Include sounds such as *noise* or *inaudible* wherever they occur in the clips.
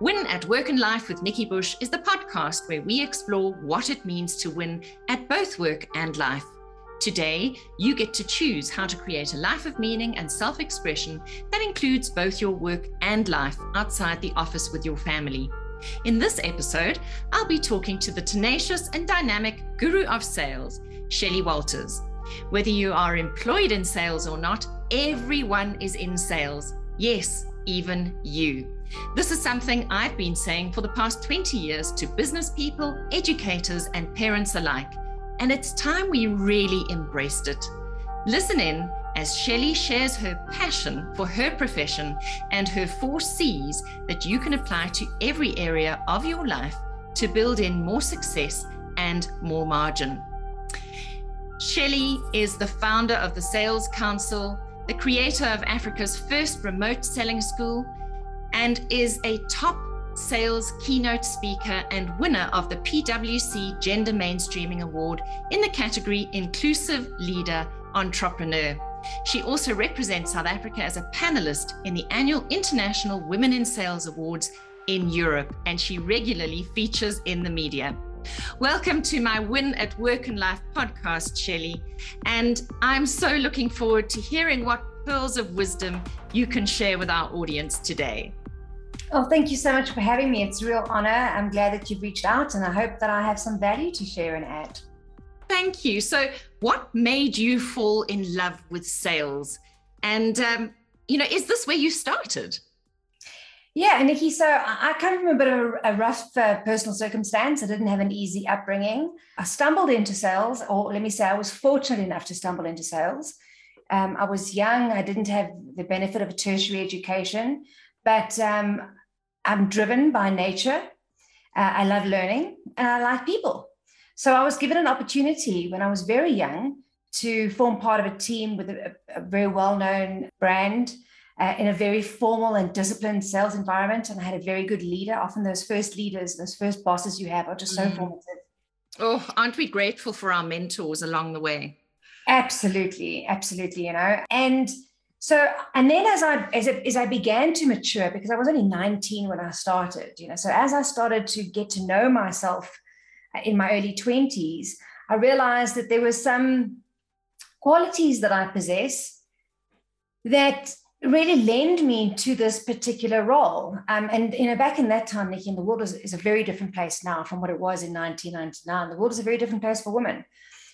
Win at Work and Life with Nikki Bush is the podcast where we explore what it means to win at both work and life. Today, you get to choose how to create a life of meaning and self expression that includes both your work and life outside the office with your family. In this episode, I'll be talking to the tenacious and dynamic guru of sales, Shelley Walters. Whether you are employed in sales or not, everyone is in sales. Yes, even you. This is something I've been saying for the past 20 years to business people, educators, and parents alike. And it's time we really embraced it. Listen in as Shelley shares her passion for her profession and her four C's that you can apply to every area of your life to build in more success and more margin. Shelley is the founder of the Sales Council, the creator of Africa's first remote selling school, and is a top sales keynote speaker and winner of the PwC Gender Mainstreaming Award in the category Inclusive Leader Entrepreneur. She also represents South Africa as a panelist in the annual International Women in Sales Awards in Europe, and she regularly features in the media. Welcome to my Win at Work and Life podcast, Shelley. And I'm so looking forward to hearing what pearls of wisdom you can share with our audience today. Oh, thank you so much for having me. It's a real honor. I'm glad that you've reached out and I hope that I have some value to share and add. Thank you. So, what made you fall in love with sales? And, um, you know, is this where you started? Yeah, Nikki. So I come from a bit of a rough uh, personal circumstance. I didn't have an easy upbringing. I stumbled into sales, or let me say, I was fortunate enough to stumble into sales. Um, I was young. I didn't have the benefit of a tertiary education, but um, I'm driven by nature. Uh, I love learning and I like people. So I was given an opportunity when I was very young to form part of a team with a, a very well known brand uh, in a very formal and disciplined sales environment. And I had a very good leader. Often those first leaders, those first bosses you have are just so mm. formative. Oh, aren't we grateful for our mentors along the way? Absolutely, absolutely, you know. And so, and then as I as, it, as I began to mature, because I was only 19 when I started, you know, so as I started to get to know myself uh, in my early 20s, I realized that there were some qualities that I possess that really lend me to this particular role. Um, and you know, back in that time, Nikki, the world is, is a very different place now from what it was in 1999. The world is a very different place for women.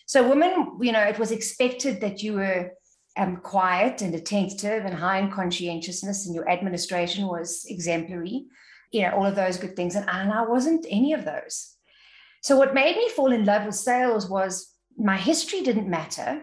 So, women, you know, it was expected that you were um, quiet and attentive and high in conscientiousness, and your administration was exemplary, you know, all of those good things. And, and I wasn't any of those. So, what made me fall in love with sales was my history didn't matter.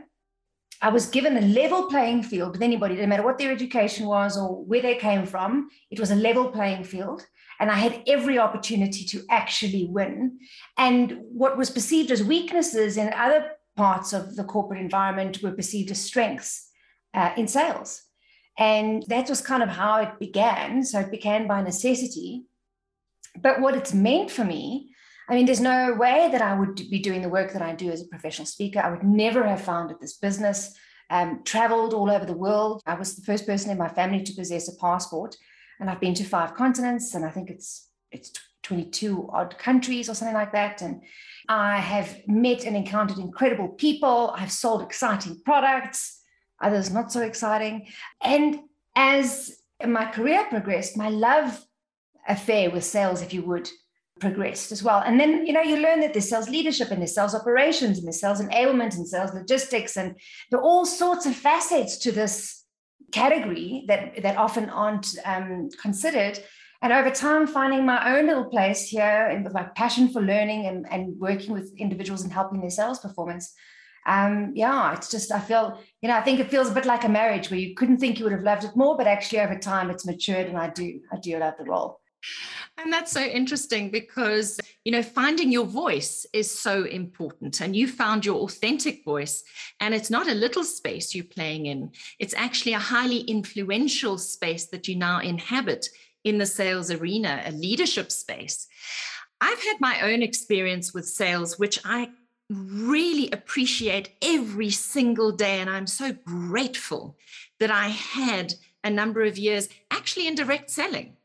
I was given a level playing field with anybody, no matter what their education was or where they came from. It was a level playing field. And I had every opportunity to actually win. And what was perceived as weaknesses in other parts of the corporate environment were perceived as strengths uh, in sales. And that was kind of how it began. So it began by necessity. But what it's meant for me, I mean, there's no way that I would be doing the work that I do as a professional speaker. I would never have founded this business, um, traveled all over the world. I was the first person in my family to possess a passport. And I've been to five continents, and I think it's it's 22 odd countries or something like that. And I have met and encountered incredible people. I've sold exciting products, others not so exciting. And as my career progressed, my love affair with sales, if you would, progressed as well. And then, you know, you learn that there's sales leadership and there's sales operations and there's sales enablement and sales logistics. And there are all sorts of facets to this category that, that often aren't um, considered. And over time finding my own little place here and with my passion for learning and, and working with individuals and helping their sales performance um, yeah it's just i feel you know i think it feels a bit like a marriage where you couldn't think you would have loved it more but actually over time it's matured and i do i do love the role and that's so interesting because, you know, finding your voice is so important. And you found your authentic voice. And it's not a little space you're playing in, it's actually a highly influential space that you now inhabit in the sales arena, a leadership space. I've had my own experience with sales, which I really appreciate every single day. And I'm so grateful that I had a number of years actually in direct selling.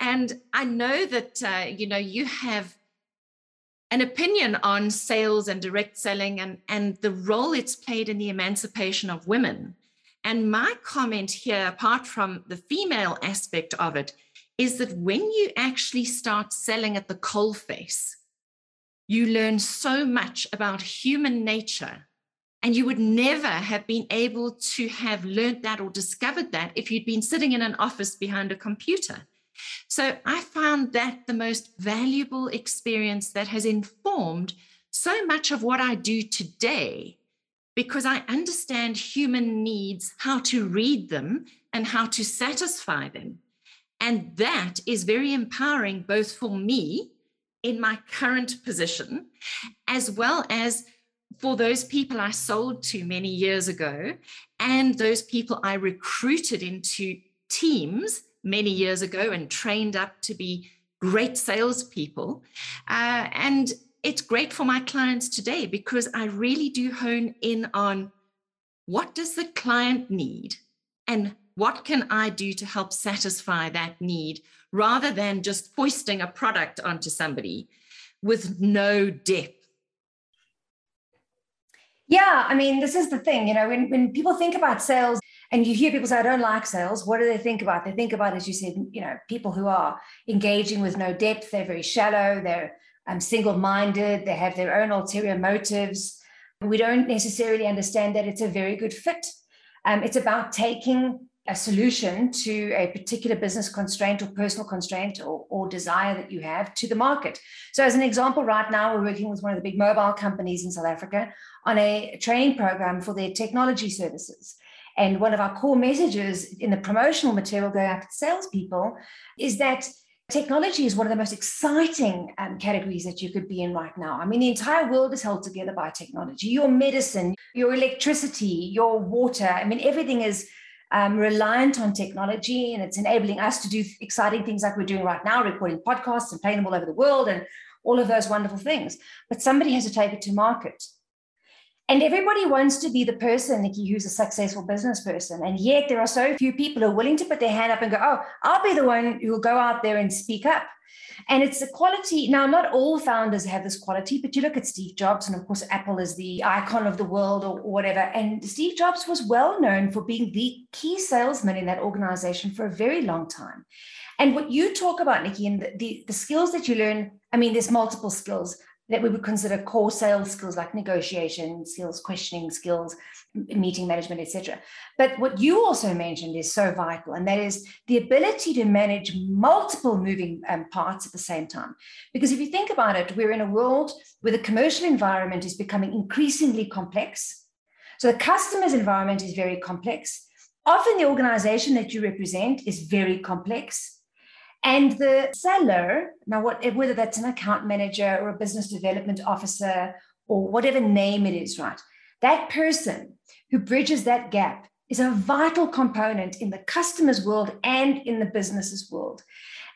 And I know that, uh, you know, you have an opinion on sales and direct selling and, and the role it's played in the emancipation of women. And my comment here, apart from the female aspect of it, is that when you actually start selling at the coalface, you learn so much about human nature. And you would never have been able to have learned that or discovered that if you'd been sitting in an office behind a computer. So I found that the most valuable experience that has informed so much of what I do today because I understand human needs, how to read them, and how to satisfy them. And that is very empowering both for me in my current position, as well as for those people I sold to many years ago, and those people I recruited into teams many years ago and trained up to be great salespeople. Uh, and it's great for my clients today because I really do hone in on what does the client need and what can I do to help satisfy that need rather than just foisting a product onto somebody with no depth. Yeah, I mean, this is the thing, you know, when, when people think about sales and you hear people say, I don't like sales, what do they think about? They think about, as you said, you know, people who are engaging with no depth, they're very shallow, they're um, single minded, they have their own ulterior motives. We don't necessarily understand that it's a very good fit. Um, it's about taking a solution to a particular business constraint or personal constraint or, or, desire that you have to the market. So, as an example, right now we're working with one of the big mobile companies in South Africa on a training program for their technology services. And one of our core messages in the promotional material going out to salespeople is that technology is one of the most exciting um, categories that you could be in right now. I mean, the entire world is held together by technology. Your medicine, your electricity, your water. I mean, everything is um, reliant on technology and it's enabling us to do exciting things like we're doing right now, recording podcasts and playing them all over the world and all of those wonderful things. But somebody has to take it to market. And everybody wants to be the person, Nikki, who's a successful business person. And yet there are so few people who are willing to put their hand up and go, oh, I'll be the one who will go out there and speak up. And it's a quality. Now, not all founders have this quality, but you look at Steve Jobs, and of course, Apple is the icon of the world or, whatever. And Steve Jobs was well known for being the key salesman in that organization for a very long time. And what you talk about, Nikki, and the, the, the skills that you learn, I mean, there's multiple skills that we would consider core sales skills like negotiation skills, questioning skills, meeting management, etc. But what you also mentioned is so vital, and that is the ability to manage multiple moving um, parts at the same time. Because if you think about it, we're in a world where the commercial environment is becoming increasingly complex. So the customer's environment is very complex. Often the organization that you represent is very complex. And the seller, now what, whether that's an account manager or a business development officer or whatever name it is, right? That person who bridges that gap is a vital component in the customer's world and in the business's world.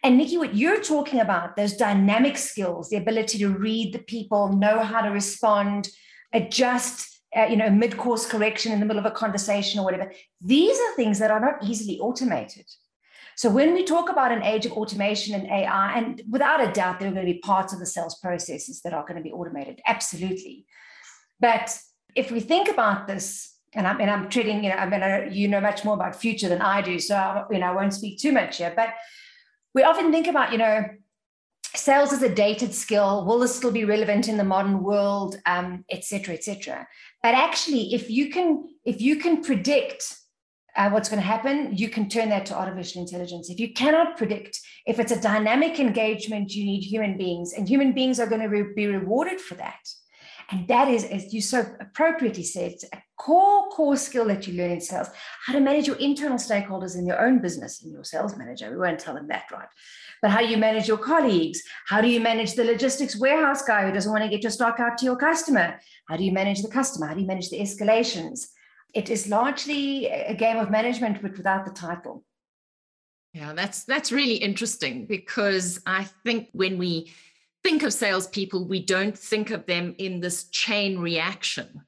And Nikki, what you're talking about, those dynamic skills, the ability to read the people, know how to respond, adjust, uh, you know, mid-course correction in the middle of a conversation or whatever. These are things that are not easily automated. So when we talk about an age of automation and AI, and without a doubt, there are going to be parts of the sales processes that are going to be automated, absolutely. But if we think about this, and I'm, I'm treating, you know, I mean, you know much more about future than I do, so I, you know, I won't speak too much here. But we often think about, you know, sales is a dated skill. Will this still be relevant in the modern world, um, et cetera, et cetera? But actually, if you can, if you can predict uh, what's going to happen, you can turn that to artificial intelligence. If you cannot predict, if it's a dynamic engagement, you need human beings, and human beings are going to re- be rewarded for that. And that is, as you so appropriately said, a core, core skill that you learn in sales how to manage your internal stakeholders in your own business and your sales manager. We won't tell them that, right? But how do you manage your colleagues? How do you manage the logistics warehouse guy who doesn't want to get your stock out to your customer? How do you manage the customer? How do you manage the escalations? It is largely a game of management, but without the title. Yeah, that's that's really interesting because I think when we think of salespeople, we don't think of them in this chain reaction.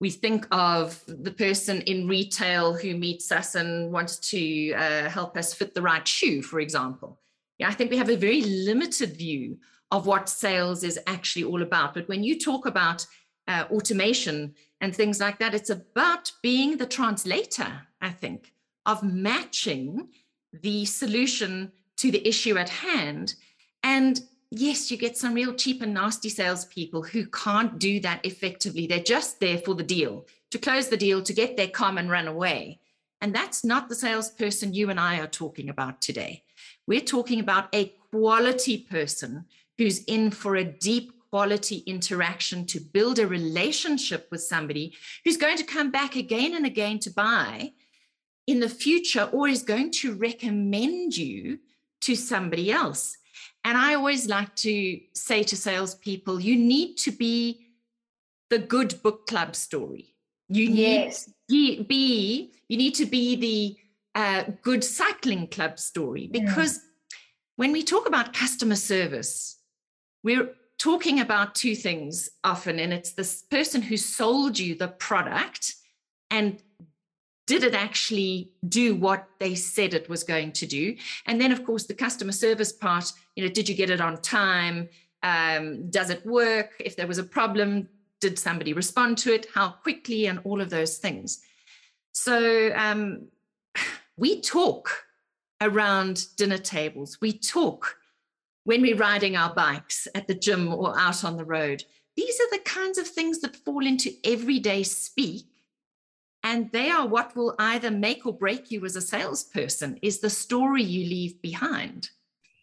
We think of the person in retail who meets us and wants to uh, help us fit the right shoe, for example. Yeah, I think we have a very limited view of what sales is actually all about. But when you talk about uh, automation and things like that, it's about being the translator, I think, of matching the solution to the issue at hand. And yes, you get some real cheap and nasty salespeople who can't do that effectively. They're just there for the deal, to close the deal, to get their com and run away. And that's not the salesperson you and I are talking about today. We're talking about a quality person who's in for a deep quality interaction to build a relationship with somebody who's going to come back again and again to buy in the future or is going to recommend you to somebody else. And I always like to say to salespeople, you need to be the good book club story. You yes. need to be, you need to be the uh, good cycling club story because yeah. when we talk about customer service, we're talking about two things often, and it's this person who sold you the product and did it actually do what they said it was going to do. And then of course the customer service part you know did you get it on time? Um, does it work? If there was a problem did somebody respond to it? How quickly? And all of those things. So um, *sighs* we talk around dinner tables. We talk when we're riding our bikes at the gym or out on the road these are the kinds of things that fall into everyday speak and they are what will either make or break you as a salesperson is the story you leave behind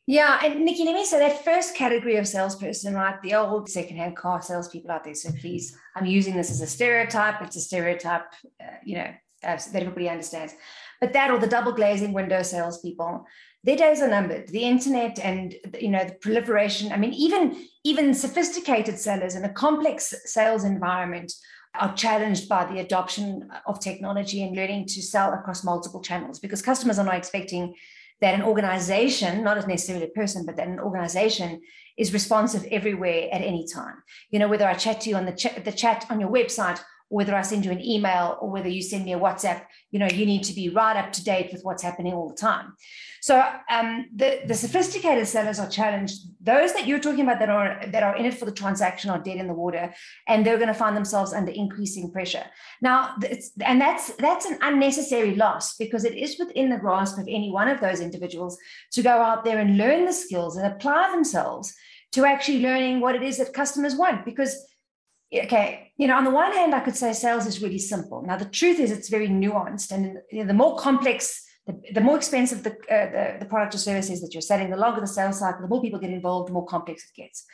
yeah, and Nikki, let me say that first category of salesperson, right? The old secondhand car salespeople out there. So please, I'm using this as a stereotype. It's a stereotype, uh, you know, that everybody understands. But that or the double glazing window salespeople, their days are numbered. The internet and you know the proliferation. I mean, even even sophisticated sellers in a complex sales environment are challenged by the adoption of technology and learning to sell across multiple channels because customers are not expecting that an organization, not necessarily a person, but that an organization is responsive everywhere at any time. You know, whether I chat to you on the chat, the chat on your website whether I send you an email or whether you send me a WhatsApp, you know, you need to be right up to date with what's happening all the time. So um, the, the sophisticated sellers are challenged. Those that you're talking about that are that are in it for the transaction are dead in the water, and they're going to find themselves under increasing pressure. Now, and that's that's an unnecessary loss because it is within the grasp of any one of those individuals to go out there and learn the skills and apply themselves to actually learning what it is that customers want because okay, you know, on the one hand, I could say sales is really simple. Now, the truth is it's very nuanced, and you know, the more complex, the, the more expensive the, uh, the, the product or service is that you're selling, the longer the sales cycle, the more people get involved, the more complex it gets.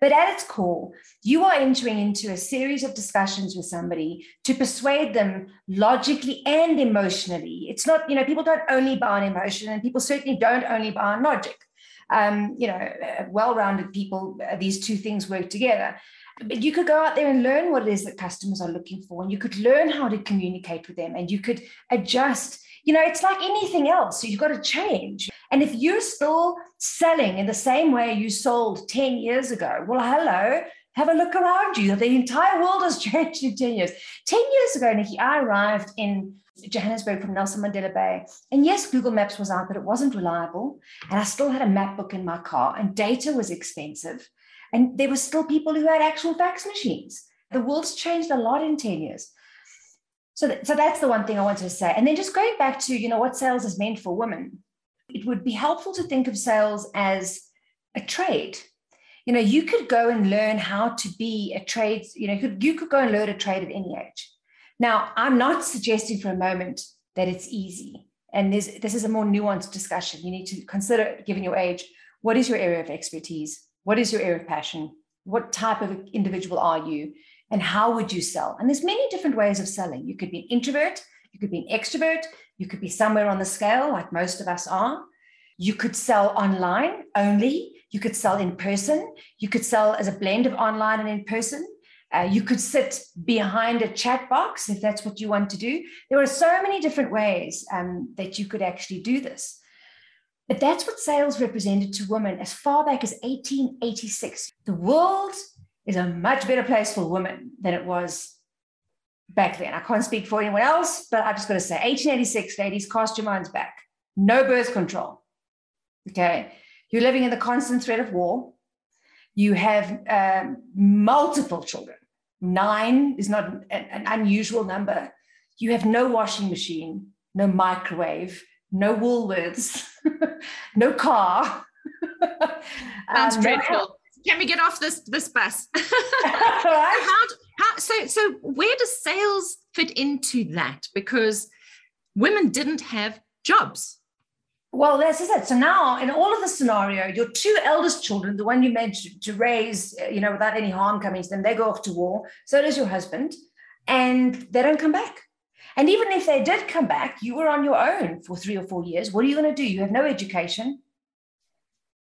But at its core, you are entering into a series of discussions with somebody to persuade them logically and emotionally. It's not, you know, people don't only buy on emotion, and people certainly don't only buy on logic. Um, you know, uh, well rounded people, uh, these two things work together. But you could go out there and learn what it is that customers are looking for, and you could learn how to communicate with them, and you could adjust. You know, it's like anything else. So you've got to change. And if you're still selling in the same way you sold 10 years ago, well, hello, have a look around you. The entire world has *laughs* changed in 10 years. 10 years ago, Nikki, I arrived in Johannesburg from Nelson Mandela Bay. And yes, Google Maps was out, but it wasn't reliable. And I still had a map book in my car, and data was expensive. And there were still people who had actual fax machines. The world's changed a lot in 10 years. So, th- so that's the one thing I wanted to say. And then just going back to, you know, what sales is meant for women, it would be helpful to think of sales as a trade. You know, you could go and learn how to be a trade, you know, you could, you could go and learn a trade at any age. Now, I'm not suggesting for a moment that it's easy. And this, this is a more nuanced discussion. You need to consider, given your age, what is your area of expertise? What is your area of passion? What type of individual are you? And how would you sell? And there's many different ways of selling. You could be an introvert, you could be an extrovert, you could be somewhere on the scale, like most of us are. You could sell online only. You could sell in person. You could sell as a blend of online and in person. Uh, you could sit behind a chat box if that's what you want to do. There are so many different ways um, that you could actually do this. But that's what sales represented to women as far back as 1886. The world is a much better place for women than it was back then. I can't speak for anyone else, but I've just got to say 1886, ladies, cast your minds back. No birth control. Okay. You're living in the constant threat of war. You have um, multiple children. Nine is not an, an unusual number. You have no washing machine, no microwave, no Woolworths, *laughs* no car. *laughs* Sounds um, dreadful. No Can we get off this this bus? *laughs* how, how, so so where does sales fit into that? Because women didn't have jobs. Well, this is it. So now, in all of the scenario, your two eldest children, the one you meant to, to raise, you know, without any harm coming to them, they go off to war. So does your husband, and they don't come back. And even if they did come back, you were on your own for three or four years. What are you going to do? You have no education.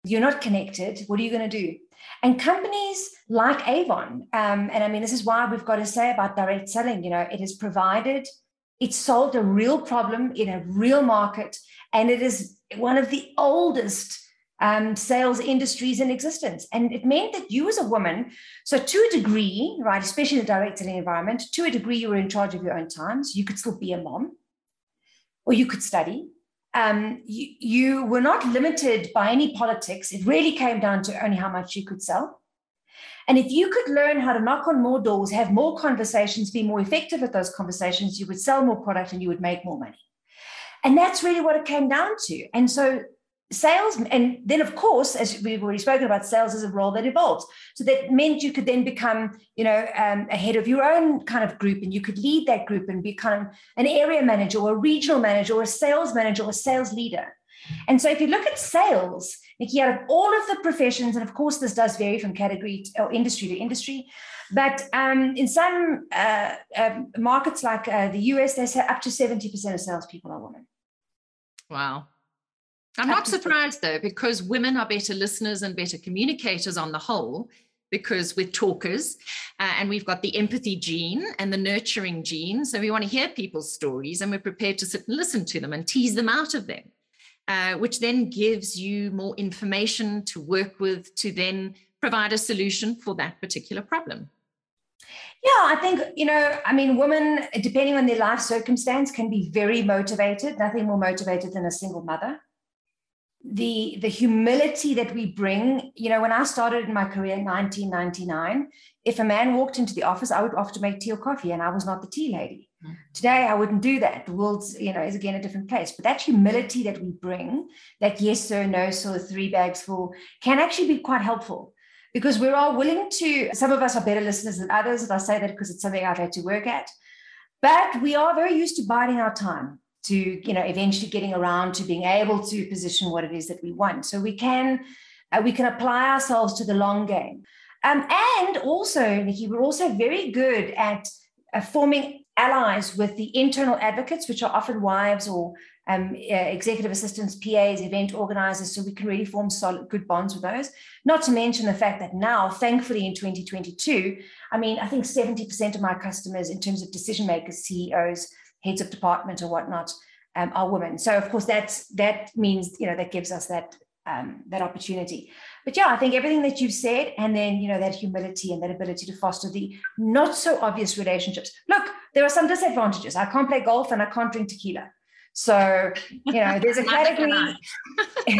You're not connected. What are you going to do? And companies like Avon, um, and I mean, this is why we've got to say about direct selling, you know, it has provided, it solved a real problem in a real market, and it is one of the oldest um, sales industries in existence. And it meant that you as a woman, so to a degree, right, especially in the direct selling environment, to a degree, you were in charge of your own times. You could still be a mom, or you could study. Um, you, you were not limited by any politics. It really came down to only how much you could sell. And if you could learn how to knock on more doors, have more conversations, be more effective at those conversations, you would sell more product and you would make more money. And that's really what it came down to. And so sales and then of course as we've already spoken about sales is a role that evolves. So that meant you could then become you know um, a head of your own kind of group and you could lead that group and become an area manager or a regional manager or a sales manager or a sales leader. And so if you look at sales Nikki, out of all of the professions and of course this does vary from category to, or industry to industry but um, in some uh, uh, markets like uh, the us they say up to 70% of salespeople are women. Wow I'm not surprised though, because women are better listeners and better communicators on the whole, because we're talkers uh, and we've got the empathy gene and the nurturing gene. So we want to hear people's stories and we're prepared to sit and listen to them and tease them out of them, uh, which then gives you more information to work with to then provide a solution for that particular problem. Yeah, I think, you know, I mean, women, depending on their life circumstance, can be very motivated, nothing more motivated than a single mother the the humility that we bring. You know when i started in my career in 1999 if a man walked into the office i would often make tea or coffee and i was not the tea lady. Mm. today i wouldn't do that. The world's you know is again a different place. But that humility that we bring that yes sir no sir three bags full can actually be quite helpful. Because we're all willing to some of us are better listeners than others and i say that because it's something i've had to work at. But we are very used to biding our time to you know eventually getting around to being able to position what it is that we want. So we can uh, we can apply ourselves to the long game. Um, and also nikki we're also very good at uh, forming allies with the internal advocates which are often wives or um, uh, executive assistants pas event organizers. So we can really form solid good bonds with those. Not to mention the fact that now thankfully in 2022 i mean i think 70% of my customers in terms of decision makers ceos heads of department or whatnot um, are women. So of course that's that means you know that gives us that um, that opportunity. But yeah, I think everything that you've said, and then you know that humility and that ability to foster the not so obvious relationships. Look, there are some disadvantages. I can't play golf and I can't drink tequila. So you know, there's a *laughs* category. *laughs*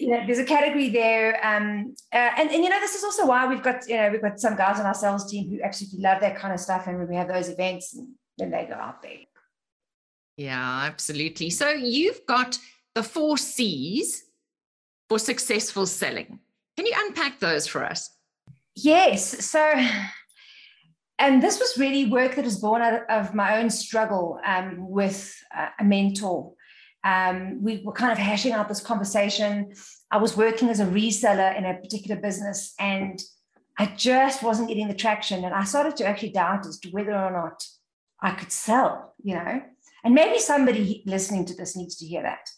you know, there's a category there, um, uh, and and you know, this is also why we've got you know we've got some guys on our sales team who absolutely love that kind of stuff, and when we have those events, then they go out there. Yeah, absolutely. So you've got the four C's for successful selling. Can you unpack those for us? Yes. So, and this was really work that was born out of my own struggle um, with a mentor. Um, we were kind of hashing out this conversation. I was working as a reseller in a particular business and I just wasn't getting the traction. And I started to actually doubt as to whether or not I could sell, you know. And maybe somebody listening to this needs to hear that.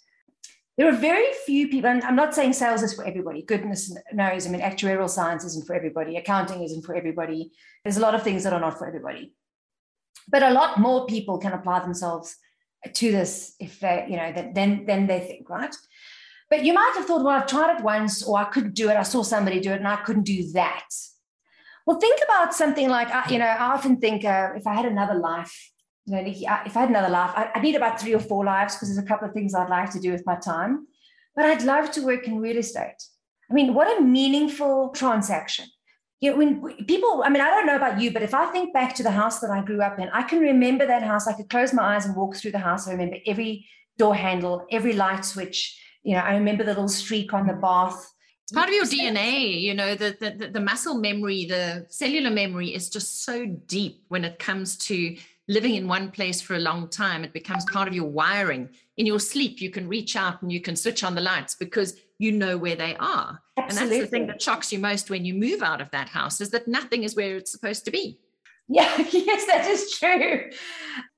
There are very few people, and I'm not saying sales is for everybody. Goodness knows. I mean, actuarial science isn't for everybody, accounting isn't for everybody. There's a lot of things that are not for everybody. But a lot more people can apply themselves to this if they, you know, than, than they think, right? But you might have thought, well, I've tried it once, or I couldn't do it. I saw somebody do it, and I couldn't do that. Well, think about something like, you know, I often think uh, if I had another life, you know, Nikki, if I had another life, I, I need about three or four lives because there's a couple of things I'd like to do with my time. but I'd love to work in real estate. I mean, what a meaningful transaction. You know, when people, I mean, I don't know about you, but if I think back to the house that I grew up in, I can remember that house. I could close my eyes and walk through the house. I remember every door handle, every light switch. You know, I remember the little streak on the bath. It's part of your DNA, you know, the, the the muscle memory, the cellular memory is just so deep when it comes to living in one place for a long time. It becomes part of your wiring. In your sleep, you can reach out and you can switch on the lights because you know where they are. Absolutely. And that's the thing that shocks you most when you move out of that house is that nothing is where it's supposed to be. Yeah, *laughs* yes, that is true.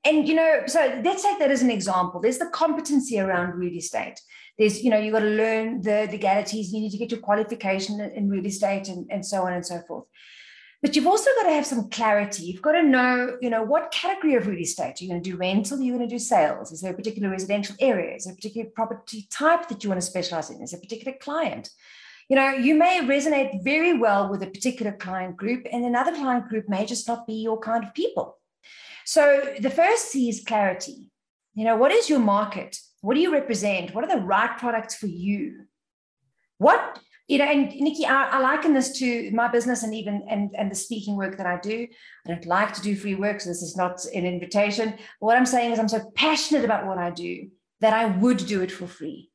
And, you know, so let's take that as an example. There's the competency around real estate. There's, you know, you've got to learn the legalities, you need to get your qualification in real estate and, and so on and so forth. But you've also got to have some clarity. You've got to know, you know, what category of real estate you're going to do rental, you're going to do sales. Is there a particular residential area? Is there a particular property type that you want to specialize in? Is there a particular client? You know, you may resonate very well with a particular client group, and another client group may just not be your kind of people. So the first C is clarity. You know, what is your market? What do you represent? What are the right products for you? What you know, and Nikki, I, I, liken this to my business and even and, and the speaking work that I do. I don't like to do free work, so this is not an invitation. What I'm saying is I'm so passionate about what I do that I would do it for free.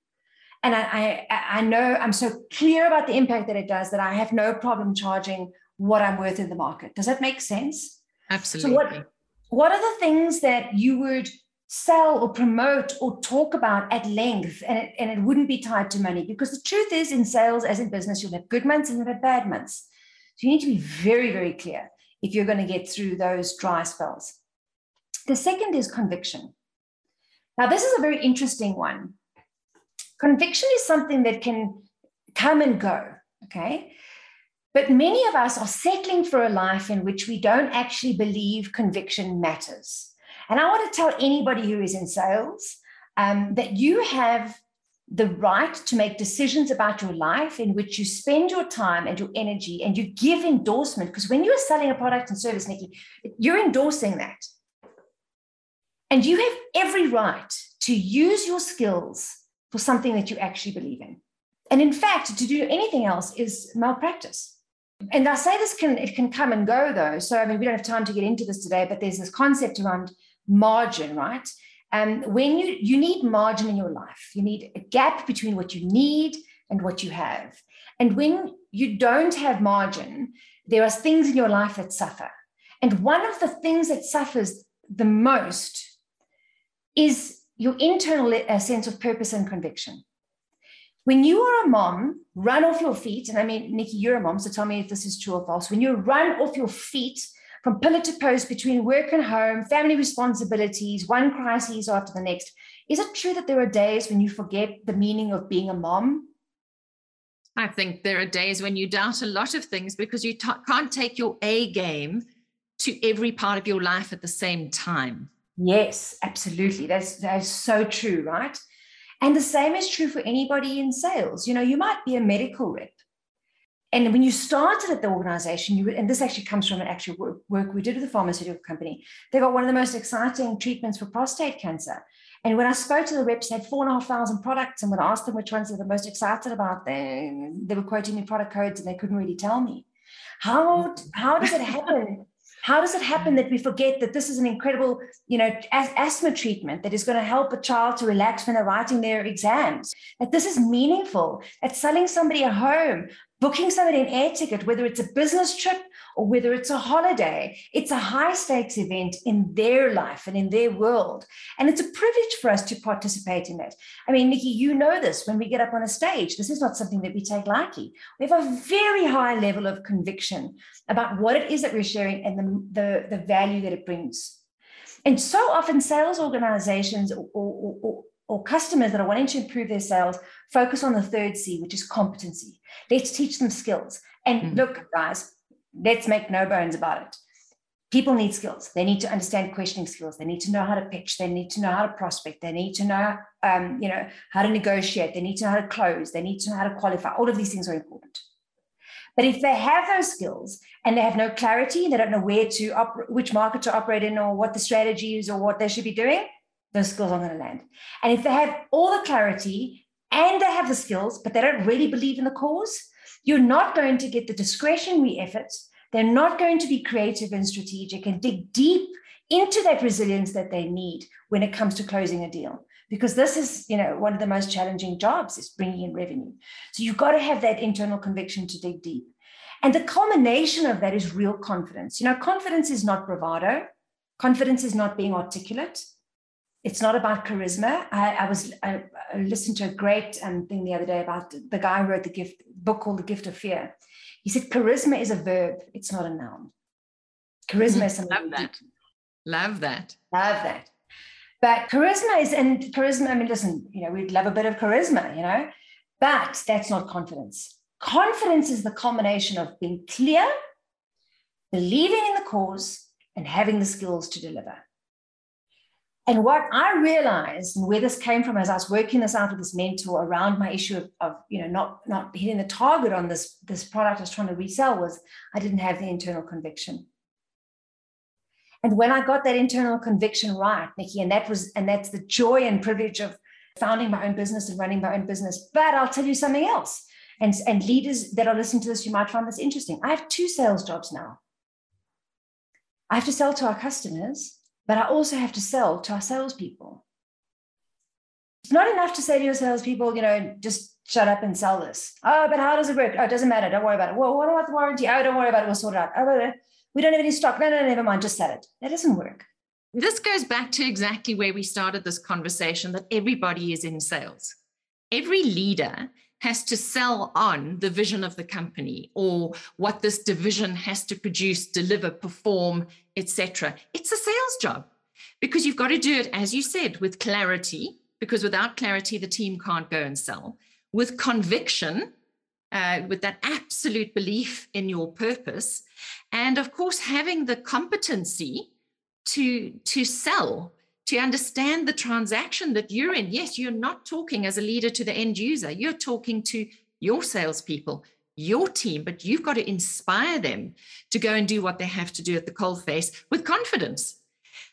And I, I, I know I'm so clear about the impact that it does that I have no problem charging what I'm worth in the market. Does that make sense? Absolutely. So what, what are the things that you would sell or promote or talk about at length and it, and it wouldn't be tied to money. Because the truth is in sales as in business you'll have good months and you'll have bad months. So you need to be very very clear if you're going to get through those dry spells. The second is conviction. Now this is a very interesting one. Conviction is something that can come and go okay? But many of us are settling for a life in which we don't actually believe conviction matters and I want to tell anybody who is in sales um, that you have the right to make decisions about your life in which you spend your time and your energy and you give endorsement. Because when you're selling a product and service, Nikki, you're endorsing that. And you have every right to use your skills for something that you actually believe in. And in fact, to do anything else is malpractice. And I say this can it can come and go though. So I mean, we don't have time to get into this today, but there's this concept around margin, right? And um, when you you need margin in your life, you need a gap between what you need and what you have. And when you don't have margin, there are things in your life that suffer. And one of the things that suffers the most is your internal uh, sense of purpose and conviction. When you are a mom, run off your feet, and I mean, Nikki, you're a mom, so tell me if this is true or false. When you run off your feet from pillar to post between work and home, family responsibilities, one crisis after the next. Is it true that there are days when you forget the meaning of being a mom? I think there are days when you doubt a lot of things because you t- can't take your A game to every part of your life at the same time. Yes, absolutely. That's that's so true, right? And the same is true for anybody in sales. You know, you might be a medical rep and when you started at the organization, you and this actually comes from an actual work, work we did with a pharmaceutical company. They got one of the most exciting treatments for prostate cancer. And when I spoke to the reps, they had four and a half thousand products. And when I asked them which ones they were the most excited about, they, they were quoting me product codes and they couldn't really tell me. How, how does it happen how does it happen that we forget that this is an incredible, you know, asthma treatment that is going to help a child to relax when they're writing their exams? That this is meaningful. That selling somebody a home, booking somebody an air ticket, whether it's a business trip or whether it's a holiday, it's a high stakes event in their life and in their world. And it's a privilege for us to participate in it. I mean, Nikki, you know this when we get up on a stage, this is not something that we take lightly. We have a very high level of conviction about what it is that we're sharing and the, the, the value that it brings. And so often, sales organizations or, or, or, or customers that are wanting to improve their sales focus on the third C, which is competency. Let's teach them skills. And mm. look, guys, let's make no bones about it. People need skills. They need to understand questioning skills. They need to know how to pitch. They need to know how to prospect. They need to know, um, you know, how to negotiate. They need to know how to close. They need to know how to qualify. All of these things are important. But if they have those skills and they have no clarity, they don't know where to op- which market to operate in or what the strategy is or what they should be doing, those skills aren't going to land. And if they have all the clarity and they have the skills, but they don't really believe in the cause, you're not going to get the discretionary effort. They're not going to be creative and strategic and dig deep into that resilience that they need when it comes to closing a deal. Because this is you know one of the most challenging jobs is bringing in revenue. So you've got to have that internal conviction to dig deep. And the culmination of that is real confidence. You know confidence is not bravado. Confidence is not being articulate it's not about charisma. I, I was I, I, listened to a great um, thing the other day about the guy who wrote the gift book called The Gift of Fear. He said charisma is a verb; it's not a noun. Charisma is something. Love that. Love that. Love that. But charisma is, and charisma. I mean, listen, you know, we'd love a bit of charisma, you know, but that's not confidence. Confidence is the combination of being clear, believing in the cause, and having the skills to deliver. And what I realized and where this came from as I was working this out with this mentor around my issue of, of, you know not not hitting the target on this this product I was trying to resell was I didn't have the internal conviction. And when I got that internal conviction right, Nikki, and that was and that's the joy and privilege of founding my own business and running my own business. But I'll tell you something else. And, and leaders that are listening to this, you might find this interesting. I have two sales jobs now. I have to sell to our customers but I also have to sell to our salespeople. It's not enough to say to your salespeople, you know, just shut up and sell this. Oh, but how does it work? Oh, it doesn't matter. Don't worry about it. Well, what about the warranty? Oh, don't worry about it. We'll sort it out. Oh, we don't have any stock. No, no, never mind. Just sell it. That doesn't work. This goes back to exactly where we started this conversation that everybody is in sales. Every leader has to sell on the vision of the company or what this division has to produce, deliver, perform, etc. It's a sales job because you've got to do it, as you said, with clarity, because without clarity, the team can't go and sell, with conviction, uh, with that absolute belief in your purpose, and of course, having the competency to, to sell to understand the transaction that you're in. Yes, you're not talking as a leader to the end user, you're talking to your salespeople, your team, but you've got to inspire them to go and do what they have to do at the coalface with confidence.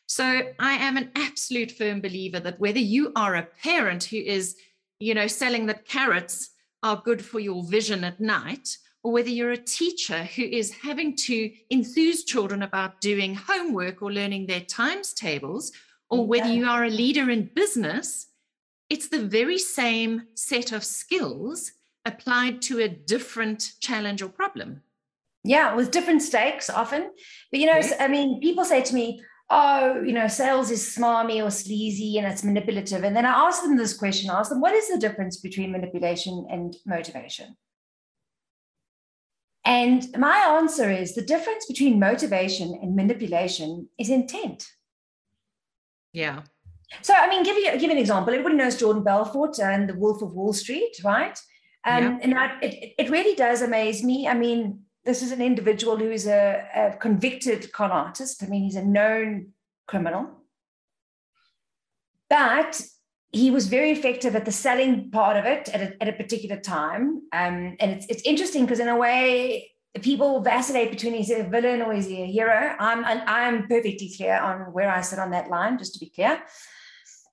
So I am an absolute firm believer that whether you are a parent who is, you know, selling that carrots are good for your vision at night, or whether you're a teacher who is having to enthuse children about doing homework or learning their times tables, or whether you are a leader in business, it's the very same set of skills applied to a different challenge or problem. Yeah, with different stakes often. But, you know, yes. I mean, people say to me, oh, you know, sales is smarmy or sleazy and it's manipulative. And then I ask them this question I ask them, what is the difference between manipulation and motivation? And my answer is the difference between motivation and manipulation is intent. Yeah. So, I mean, give you give an example. Everybody knows Jordan Belfort and the Wolf of Wall Street, right? Um, yeah. And I, it, it really does amaze me. I mean, this is an individual who is a, a convicted con artist. I mean, he's a known criminal. But he was very effective at the selling part of it at a, at a particular time. Um, and it's, it's interesting because, in a way, people vacillate between is he a villain or is he a hero? I'm I'm perfectly clear on where I sit on that line, just to be clear.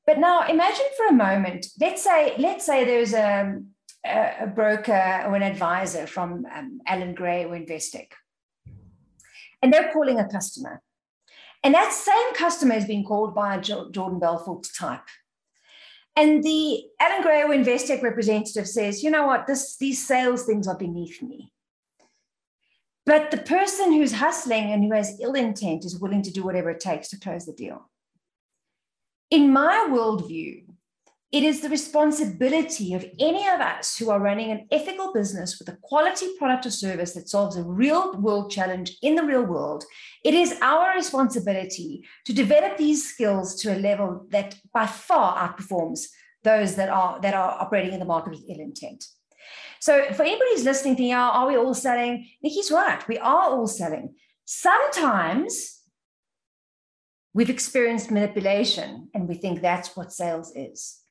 But now imagine for a moment, let's say, let's say there's a, a broker or an advisor from um, Allan Gray or Investec. And they're calling a customer. And that same customer is being called by a Jordan Belfort type. And the Allan Gray or Investec representative says, you know what, this, these sales things are beneath me. But the person who's hustling and who has ill intent is willing to do whatever it takes to close the deal. In my worldview, it is the responsibility of any of us who are running an ethical business with a quality product or service that solves a real world challenge in the real world. It is our responsibility to develop these skills to a level that by far outperforms those that are, that are operating in the market with ill intent. So for anybody who's listening, thinking, oh, are we all selling? Nikki's right. We are all selling. Sometimes we've experienced manipulation and we think that's what sales is.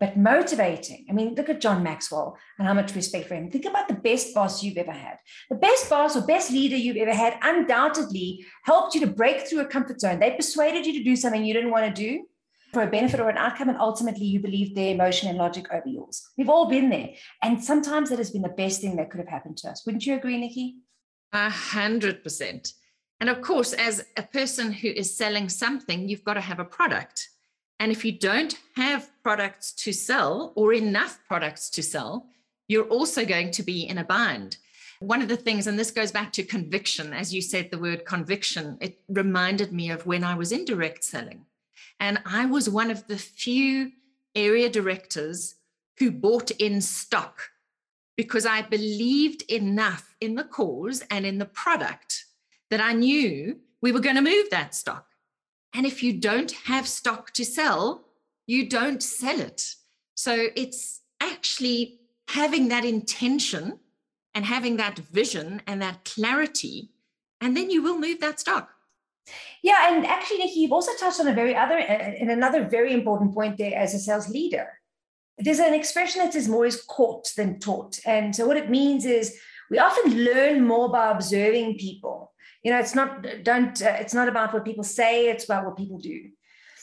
But motivating, I mean, look at John Maxwell and how much respect for him. Think about the best boss you've ever had. The best boss or best leader you've ever had undoubtedly helped you to break through a comfort zone. They persuaded you to do something you didn't want to do. For a benefit or an outcome, and ultimately you believe their emotion and logic over yours. We've all been there. And sometimes that has been the best thing that could have happened to us. Wouldn't you agree, Nikki? A hundred percent. And of course, as a person who is selling something, you've got to have a product. And if you don't have products to sell or enough products to sell, you're also going to be in a bind. One of the things, and this goes back to conviction, as you said the word conviction, it reminded me of when I was in direct selling. And I was one of the few area directors who bought in stock because I believed enough in the cause and in the product that I knew we were going to move that stock. And if you don't have stock to sell, you don't sell it. So it's actually having that intention and having that vision and that clarity, and then you will move that stock. Yeah, and actually, Nikki, you've also touched on a very other and another very important point there as a sales leader. There's an expression that says more is caught than taught, and so what it means is we often learn more by observing people. You know, it's not don't uh, it's not about what people say; it's about what people do.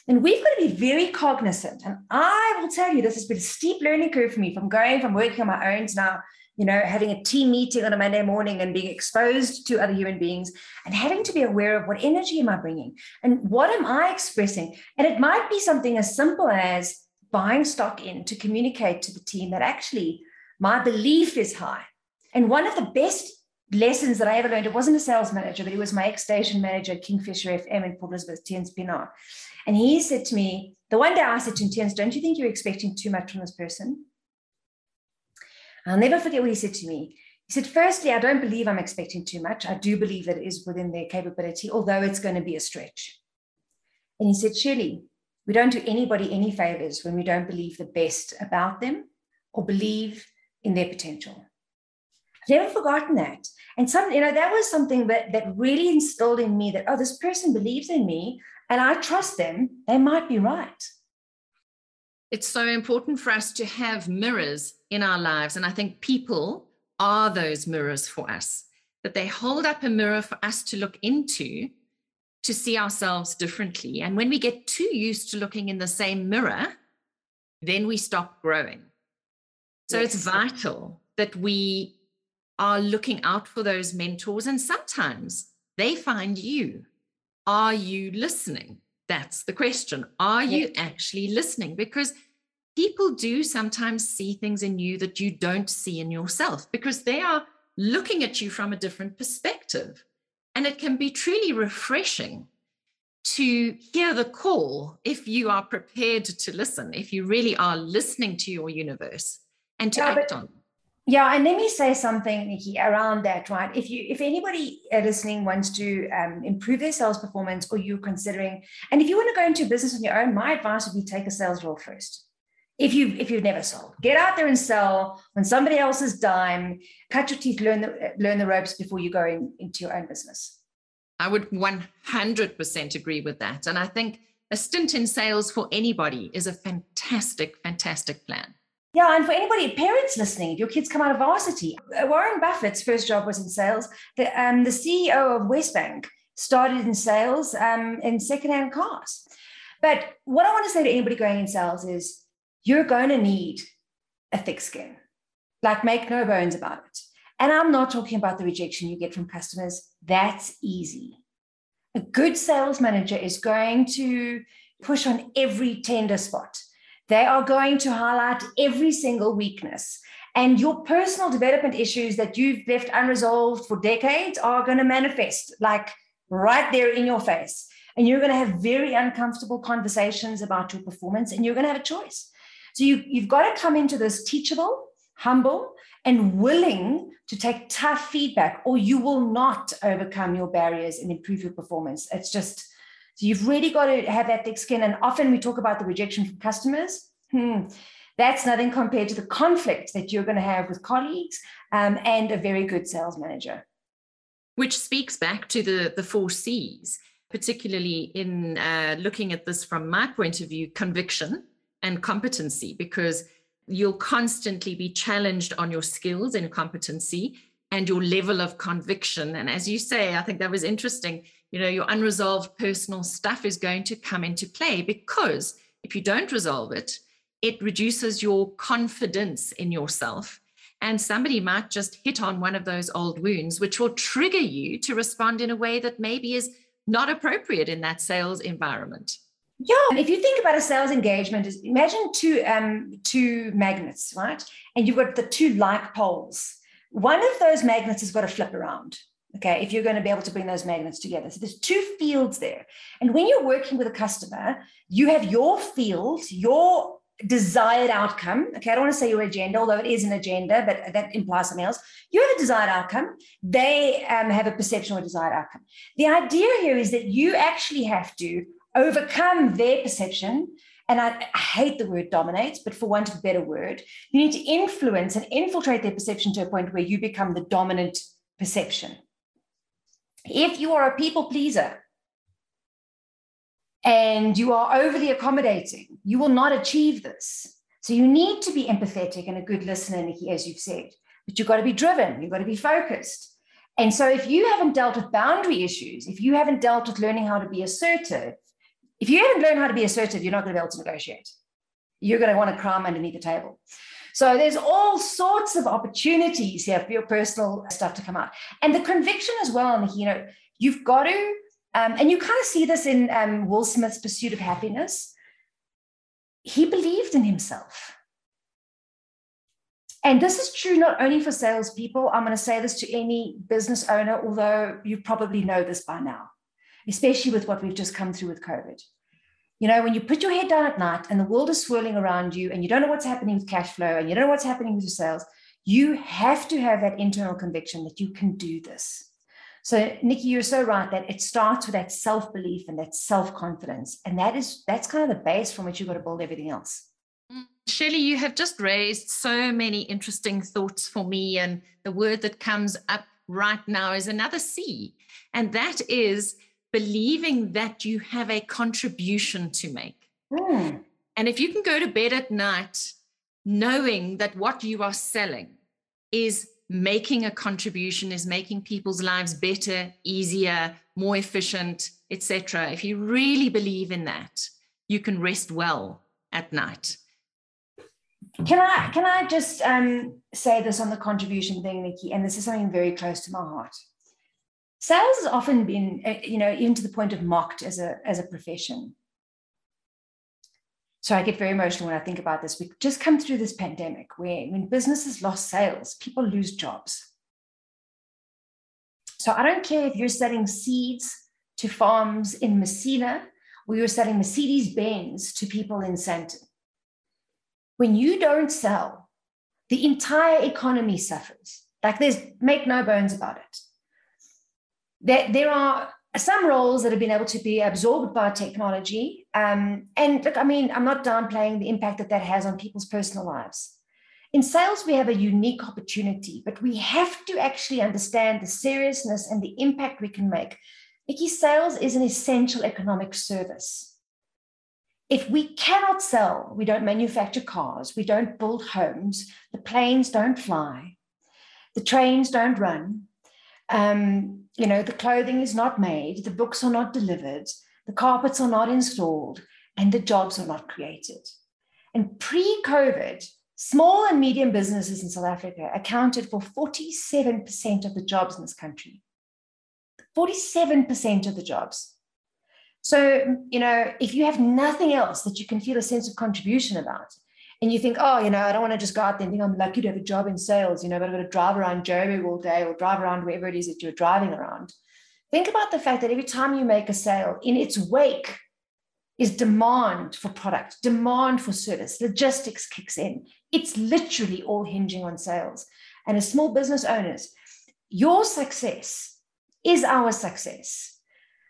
And we've got to be very cognizant. And I will tell you, this has been a steep learning curve for me from going from working on my own to now you know, having a team meeting on a Monday morning and being exposed to other human beings and having to be aware of what energy am I bringing and what am I expressing. And it might be something as simple as buying stock in to communicate to the team that actually my belief is high. And one of the best lessons that I ever learned, it wasn't a sales manager, but it was my ex-station manager at Kingfisher FM in Port Elizabeth, Tiens Pienaar. And he said to me, the one day I said to him, Tiens, don't you think you're expecting too much from this person? I'll never forget what he said to me. He said, Firstly, I don't believe I'm expecting too much. I do believe that it is within their capability, although it's going to be a stretch. And he said, Shelley, we don't do anybody any favors when we don't believe the best about them or believe in their potential. I've never forgotten that. And some, you know, that was something that that really instilled in me that, oh, this person believes in me and I trust them, they might be right it's so important for us to have mirrors in our lives. And I think people are those mirrors for us, that they hold up a mirror for us to look into to see ourselves differently. And when we get too used to looking in the same mirror, then we stop growing. So yes. it's vital that we are looking out for those mentors. And sometimes they find you. Are you listening? That's the question. Are you actually listening? Because people do sometimes see things in you that you don't see in yourself because they are looking at you from a different perspective. And it can be truly refreshing to hear the call if you are prepared to listen, if you really are listening to your universe and to yeah, act on. Yeah, and let me say something, Nikki, around that, right? If you, if anybody uh, listening wants to um, improve their sales performance, or you're considering, and if you want to go into business on your own, my advice would be take a sales role first. If you if you've never sold get out there and sell on somebody else's dime cut your teeth learn the learn the ropes before you go in, into your own business. I would 100% agree with that and i think a stint in sales for anybody is a fantastic fantastic plan yeah, and for anybody, parents listening, if your kids come out of varsity, uh, Warren Buffett's first job was in sales. The, um, the CEO of WesBank started in sales um, in secondhand cars. But what I want to say to anybody going in sales is you're going to need a thick skin. Like, make no bones about it. And I'm not talking about the rejection you get from customers. That's easy. A good sales manager is going to push on every tender spot. They are going to highlight every single weakness. And your personal development issues that you've left unresolved for decades are going to manifest like right there in your face. And you're going to have very uncomfortable conversations about your performance, and you're going to have a choice. So you, you've got to come into this teachable, humble, and willing to take tough feedback, or you will not overcome your barriers and improve your performance. It's just, so you've really got to have that thick skin. And often we talk about the rejection from customers. Hmm, that's nothing compared to the conflict that you're going to have with colleagues um, and a very good sales manager. Which speaks back to the, the four C's, particularly in uh, looking at this from my point of view conviction, and competency because you'll constantly be challenged on your skills and competency and your level of conviction. And as you say, I think that was interesting. You know, your unresolved personal stuff is going to come into play because if you don't resolve it, it reduces your confidence in yourself. And somebody might just hit on one of those old wounds, which will trigger you to respond in a way that maybe is not appropriate in that sales environment. Yeah, if you think about a sales engagement, imagine two um, two magnets, right? And you've got the two like poles. One of those magnets has got to flip around. Okay, if you're going to be able to bring those magnets together. So there's two fields there. And when you're working with a customer, you have your field, your desired outcome. Okay, I don't want to say your agenda, although it is an agenda, but that implies something else. You have a desired outcome. They um, have a perception a desired outcome. The idea here is that you actually have to overcome their perception. And I, I hate the word dominates, but for want of a better word, you need to influence and infiltrate their perception to a point where you become the dominant perception. If you are a people pleaser, and you are overly accommodating, you will not achieve this. So you need to be empathetic and a good listener, Nikki, as you've said, but you've got to be driven, you've got to be focused. And so if you haven't dealt with boundary issues, if you haven't dealt with learning how to be assertive, if you haven't learned how to be assertive, you're not going to be able to negotiate. You're going to want to cram underneath the table. So there's all sorts of opportunities here for your personal stuff to come out. And the conviction as well, you know, you've got to um, and you kind of see this in um, Will Smith's Pursuit of Happiness. He believed in himself. And this is true not only for salespeople. I'm going to say this to any business owner, although you probably know this by now, especially with what we've just come through with COVID. You know, when you put your head down at night and the world is swirling around you and you don't know what's happening with cash flow and you don't know what's happening with your sales, you have to have that internal conviction that you can do this. So, Nikki, you're so right that it starts with that self belief and that self confidence, and that is that's kind of the base from which you've got to build everything else. Mm, Shelley, you have just raised so many interesting thoughts for me, and the word that comes up right now is another C, and that is believing that you have a contribution to make. Mm. And if you can go to bed at night knowing that what you are selling is making a contribution is making people's lives better easier more efficient etc if you really believe in that you can rest well at night can i can i just um, say this on the contribution thing nikki and this is something very close to my heart sales has often been uh, you know even to the point of mocked as a as a profession so I get very emotional when I think about this. We've just come through this pandemic where when businesses lost sales, people lose jobs. So I don't care if you're selling seeds to farms in Messina or you're selling Mercedes Benz to people in Sandton. When you don't sell, the entire economy suffers. Like there's make no bones about it. There, there are some roles that have been able to be absorbed by technology. Um, and look, I mean, I'm not downplaying the impact that that has on people's personal lives. In sales, we have a unique opportunity, but we have to actually understand the seriousness and the impact we can make. Nikki, sales is an essential economic service. If we cannot sell, we don't manufacture cars, we don't build homes, the planes don't fly, the trains don't run, um, you know, the clothing is not made, the books are not delivered, the carpets are not installed, and the jobs are not created. And pre COVID, small and medium businesses in South Africa accounted for 47% of the jobs in this country. 47% of the jobs. So, you know, if you have nothing else that you can feel a sense of contribution about, and you think, oh, you know, I don't want to just go out there and think I'm lucky to have a job in sales, you know, but I've got to drive around Joburg all day or drive around wherever it is that you're driving around. Think about the fact that every time you make a sale, in its wake is demand for product, demand for service, logistics kicks in. It's literally all hinging on sales. And as small business owners, your success is our success.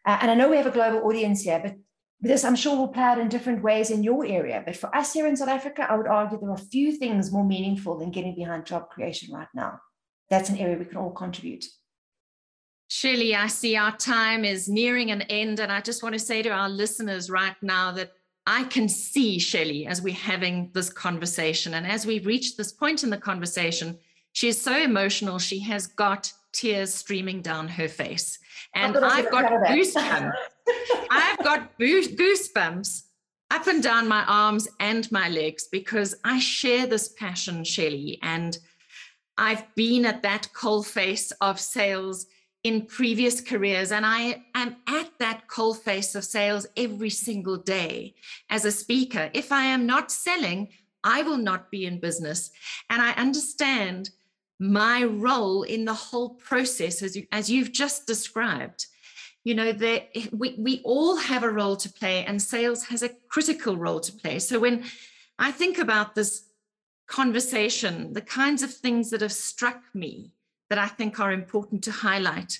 Uh, and I know we have a global audience here, but this, I'm sure, will play out in different ways in your area. But for us here in South Africa, I would argue there are few things more meaningful than getting behind job creation right now. That's an area we can all contribute. Shelley, I see our time is nearing an end. And I just want to say to our listeners right now that I can see Shelley as we're having this conversation. And as we reach this point in the conversation, she is so emotional. She has got tears streaming down her face. And I've got goosebumps. I've got goosebumps up and down my arms and my legs because I share this passion, Shelley, and I've been at that coal face of sales in previous careers, and I am at that coal face of sales every single day as a speaker. If I am not selling, I will not be in business. And I understand my role in the whole process, as, you, as you've just described. You know, that we, we all have a role to play, and sales has a critical role to play. So when I think about this conversation, the kinds of things that have struck me that I think are important to highlight.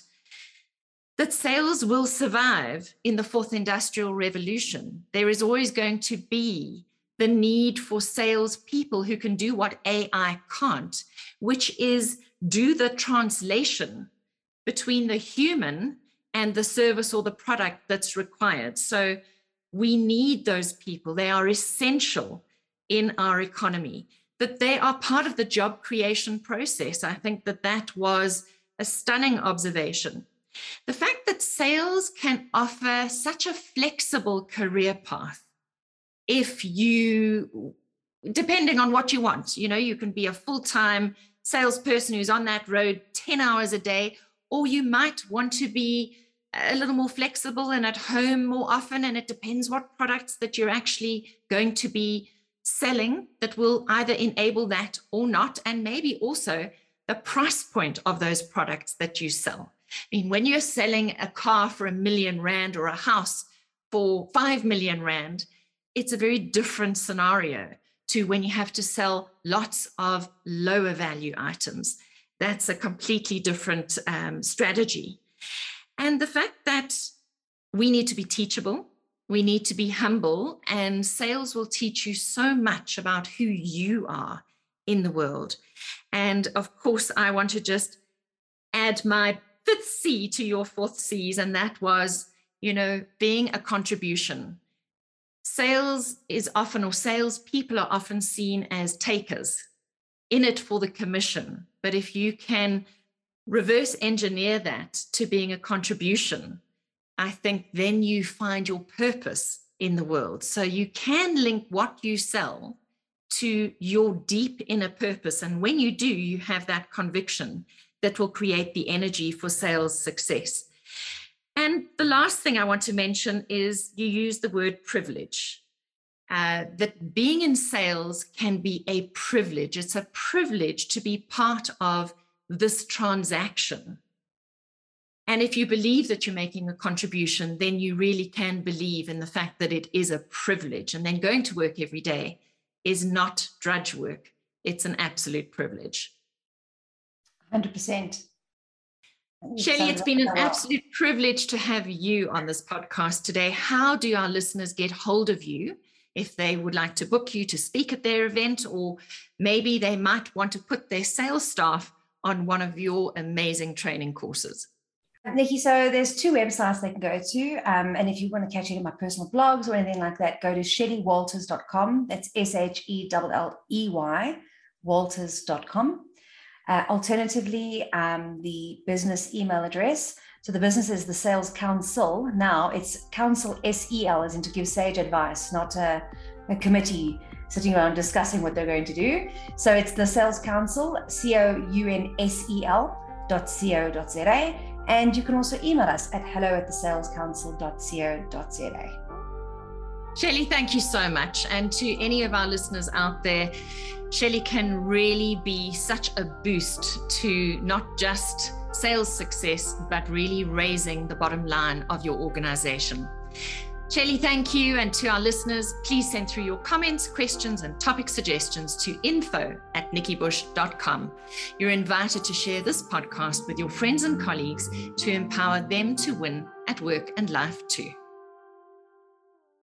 That sales will survive in the fourth industrial revolution. There is always going to be the need for sales people who can do what AI can't, which is do the translation between the human and the service or the product that's required. So we need those people. They are essential in our economy that they are part of the job creation process. I think that that was a stunning observation. The fact that sales can offer such a flexible career path if you, depending on what you want, you know, you can be a full time salesperson who's on that road 10 hours a day, or you might want to be a little more flexible and at home more often. And it depends what products that you're actually going to be selling that will either enable that or not, and maybe also the price point of those products that you sell. I mean, when you're selling a car for a million rand or a house for five million rand, it's a very different scenario to when you have to sell lots of lower value items. That's a completely different um, strategy. And the fact that we need to be teachable, we need to be humble, and sales will teach you so much about who you are in the world. And of course, I want to just add my fifth C to your fourth C's, and that was, you know, being a contribution. Sales is often, or sales people are often seen as takers in it for the commission. But if you can reverse engineer that to being a contribution, I think then you find your purpose in the world. So you can link what you sell to your deep inner purpose. And when you do, you have that conviction that will create the energy for sales success. And the last thing I want to mention is you use the word privilege. Uh, that being in sales can be a privilege. It's a privilege to be part of this transaction and if you believe that you're making a contribution, then you really can believe in the fact that it is a privilege. And then going to work every day is not drudge work, it's an absolute privilege. 100%. Shelley, it's been an absolute privilege to have you on this podcast today. How do our listeners get hold of you if they would like to book you to speak at their event, or maybe they might want to put their sales staff on one of your amazing training courses? Nikki, so there's two websites they can go to. Um, and if you want to catch any of my personal blogs or anything like that, go to shelleywalters.com. That's S H E L L E Y, walters.com. Uh, alternatively, um, the business email address. So the business is the Sales Council. Now it's Council S E L, as in to give sage advice, not a, a committee sitting around discussing what they're going to do. So it's the Sales Council, C O U N S E L dot co dot za and you can also email us at hello at thesalescouncil.co.za. Shelley, thank you so much. And to any of our listeners out there, Shelley can really be such a boost to not just sales success, but really raising the bottom line of your organization. Shelley, thank you. And to our listeners, please send through your comments, questions, and topic suggestions to info at nikkibush.com. You're invited to share this podcast with your friends and colleagues to empower them to win at work and life too.